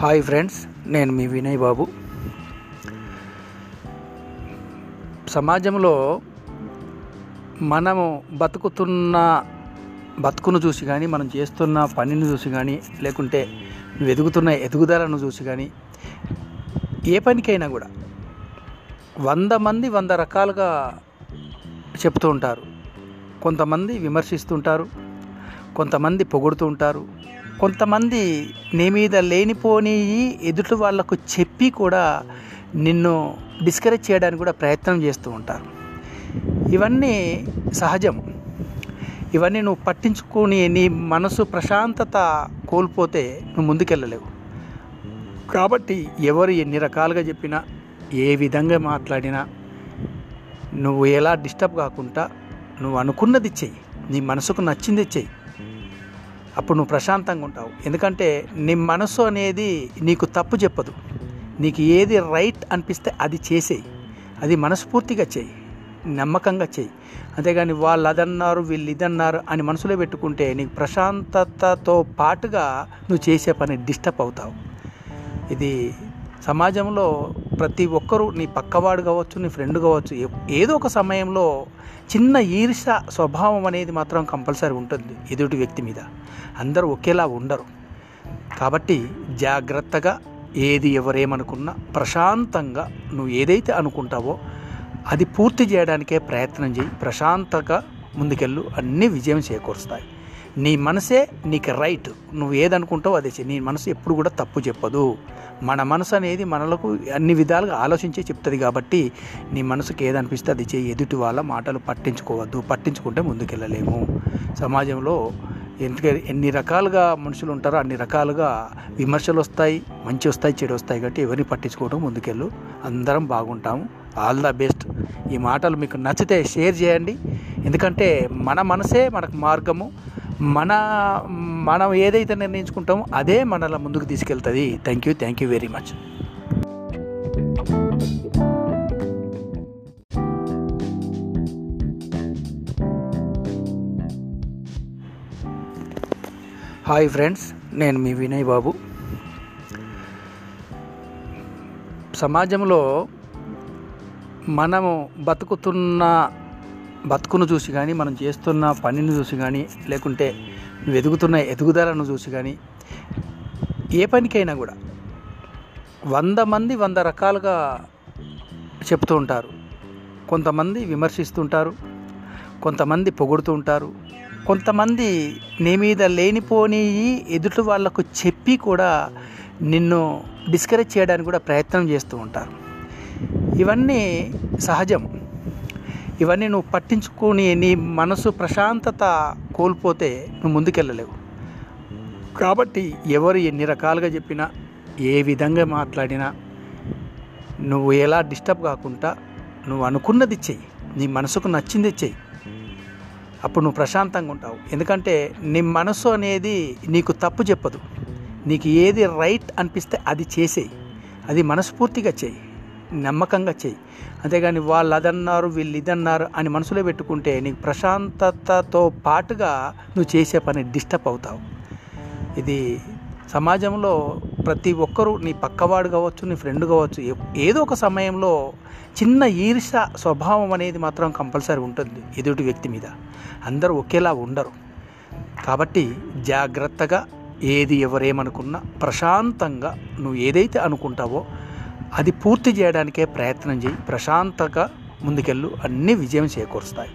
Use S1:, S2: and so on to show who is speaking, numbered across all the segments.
S1: Hi friends నేను మీ వినయ్ బాబు. సమాజంలో మనము బతుకుతున్న బతుకును చూసి కానీ మనం చేస్తున్న పనిని చూసి కానీ లేకుంటే నువ్వు ఎదుగుతున్న ఎదుగుదలను చూసి కానీ ఏ పనికైనా కూడా వంద మంది వంద రకాలుగా చెప్తూ ఉంటారు. కొంతమంది విమర్శిస్తుంటారు కొంతమంది పొగుడుతూ ఉంటారు కొంతమంది నీ మీద లేనిపోని ఎదుటి వాళ్ళకు చెప్పి కూడా నిన్ను డిస్కరేజ్ చేయడానికి కూడా ప్రయత్నం చేస్తూ ఉంటారు. ఇవన్నీ సహజం. ఇవన్నీ నువ్వు పట్టించుకొని నీ మనసు ప్రశాంతత కోల్పోతే నువ్వు ముందుకెళ్ళలేవు. కాబట్టి ఎవరు ఎన్ని రకాలుగా చెప్పినా ఏ విధంగా మాట్లాడినా నువ్వు ఎలా డిస్టర్బ్ కాకుండా నువ్వు అనుకున్నది చెయ్యి. నీ మనసుకు నచ్చింది చెయ్యి. అప్పుడు నువ్వు ప్రశాంతంగా ఉంటావు. ఎందుకంటే నీ మనసు అనేది నీకు తప్పు చెప్పదు. నీకు ఏది రైట్ అనిపిస్తే అది చేసేయి. అది మనస్ఫూర్తిగా చేయి. నమ్మకంగా చేయి. అంతేగాని వాళ్ళు అదన్నారు వీళ్ళు ఇదన్నారు అని మనసులో పెట్టుకుంటే నీకు ప్రశాంతతతో పాటుగా నువ్వు చేసే పని డిస్టర్బ్ అవుతావు. ఇది సమాజంలో ప్రతి ఒక్కరూ నీ పక్కవాడు కావచ్చు నీ ఫ్రెండ్ కావచ్చు ఏదో ఒక సమయంలో చిన్న ఈర్ష స్వభావం అనేది మాత్రం కంపల్సరీ ఉంటుంది ఎదుటి వ్యక్తి మీద. అందరూ ఒకేలా ఉండరు. కాబట్టి జాగ్రత్తగా ఏది ఎవరేమనుకున్నా ప్రశాంతంగా నువ్వు ఏదైతే అనుకుంటావో అది పూర్తి చేయడానికే ప్రయత్నం చేయి. ప్రశాంతంగా ముందుకెళ్ళు. అన్నీ విజయం చేకూరుస్తాయి. నీ మనసే నీకు రైట్ నువ్వు ఏదనుకుంటావో అదే నీ మనసు ఎప్పుడు కూడా తప్పు చెప్పదు. మన మనసు అనేది మనలకు అన్ని విధాలుగా ఆలోచించే చెప్తుంది కాబట్టి నీ మనసుకి ఏదనిపిస్తే అది చేయి ఎదుటి వాళ్ళ మాటలు పట్టించుకోవద్దు. పట్టించుకుంటే ముందుకెళ్ళలేము. సమాజంలో ఎందుకంటే ఎన్ని రకాలుగా మనుషులు ఉంటారో అన్ని రకాలుగా విమర్శలు వస్తాయి మంచి వస్తాయి చెడు వస్తాయి కాబట్టి ఎవరిని పట్టించుకోవడం ముందుకెళ్ళు. అందరం బాగుంటాము. ఆల్ ద బెస్ట్ ఈ మాటలు మీకు నచ్చితే షేర్ చేయండి. ఎందుకంటే మన మనసే మనకు మార్గము. మన మనం ఏదైతే నిర్ణయించుకుంటామో అదే మనల ముందుకు తీసుకెళ్తుంది. Thank you thank you very much hi friends నేను మీ వినయ్ బాబు. సమాజంలో మనము బతుకుతున్న బతుకును చూసి కానీ మనం చేస్తున్న పనిని చూసి కానీ లేకుంటే నువ్వు ఎదుగుతున్న ఎదుగుదలను చూసి కానీ ఏ పనికైనా కూడా వంద మంది వంద రకాలుగా చెప్తూ ఉంటారు. కొంతమంది విమర్శిస్తుంటారు కొంతమంది పొగుడుతూ ఉంటారు కొంతమంది నీ మీద లేనిపోని ఎదుటి వాళ్ళకు చెప్పి కూడా నిన్ను డిస్కరేజ్ చేయడానికి కూడా ప్రయత్నం చేస్తూ ఉంటారు. ఇవన్నీ సహజం. ఇవన్నీ నువ్వు పట్టించుకొని నీ మనసు ప్రశాంతత కోల్పోతే నువ్వు ముందుకెళ్ళలేవు. కాబట్టి ఎవరు ఎన్ని రకాలుగా చెప్పినా ఏ విధంగా మాట్లాడినా నువ్వు ఎలా డిస్టర్బ్ కాకుండా నువ్వు అనుకున్నది చెయ్యి. నీ మనసుకు నచ్చింది చెయ్యి. అప్పుడు నువ్వు ప్రశాంతంగా ఉంటావు. ఎందుకంటే నీ మనసు అనేది నీకు తప్పు చెప్పదు. నీకు ఏది రైట్ అనిపిస్తే అది చేసేయి. అది మనస్ఫూర్తిగా చేయి నమ్మకంగా చేయి. అంతేగాని వాళ్ళు అదన్నారు వీళ్ళు ఇదన్నారు అని మనసులో పెట్టుకుంటే నీకు ప్రశాంతతతో పాటుగా నువ్వు చేసే పని డిస్టర్బ్ అవుతావు. ఇది సమాజంలో ప్రతి ఒక్కరూ నీ పక్కవాడు కావచ్చు నీ ఫ్రెండ్ కావచ్చు ఏదో ఒక సమయంలో చిన్న ఈర్ష స్వభావం అనేది మాత్రం కంపల్సరీ ఉంటుంది ఎదుటి వ్యక్తి మీద. అందరూ ఒకేలా ఉండరు. కాబట్టి జాగ్రత్తగా ఏది ఎవరేమనుకున్నా ప్రశాంతంగా నువ్వు ఏదైతే అనుకుంటావో అది పూర్తి చేయడానికే ప్రయత్నం చేయి. ప్రశాంతంగా ముందుకెళ్ళు. అన్నీ విజయం చేకూరుస్తాయి.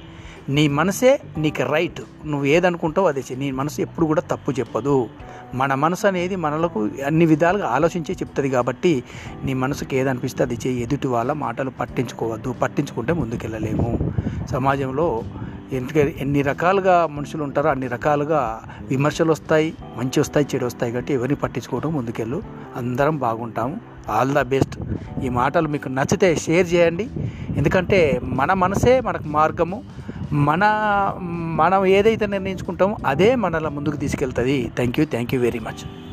S1: నీ మనసే నీకు రైట్. నువ్వు ఏదనుకుంటావో అదే నీ మనసు ఎప్పుడు కూడా తప్పు చెప్పదు. మన మనసు అనేది మనలకు అన్ని విధాలుగా ఆలోచించే చెప్తుంది కాబట్టి నీ మనసుకి ఏదనిపిస్తే అది చేయి ఎదుటి వాళ్ళ మాటలు పట్టించుకోవద్దు. పట్టించుకుంటే ముందుకెళ్ళలేము. సమాజంలో ఎందుకంటే ఎన్ని రకాలుగా మనుషులు ఉంటారో అన్ని రకాలుగా విమర్శలు వస్తాయి మంచి వస్తాయి చెడు వస్తాయి కాబట్టి ఎవరిని పట్టించుకోవడం ముందుకెళ్ళు. అందరం బాగుంటాము. All the best. ఈ మాటలు మీకు నచ్చితే షేర్ చేయండి. ఎందుకంటే మన మనసే మనకు మార్గము. మన మనం ఏదైతే నిర్ణయించుకుంటామో అదే మనల ముందుకు తీసుకెళ్తుంది. Thank you thank you very much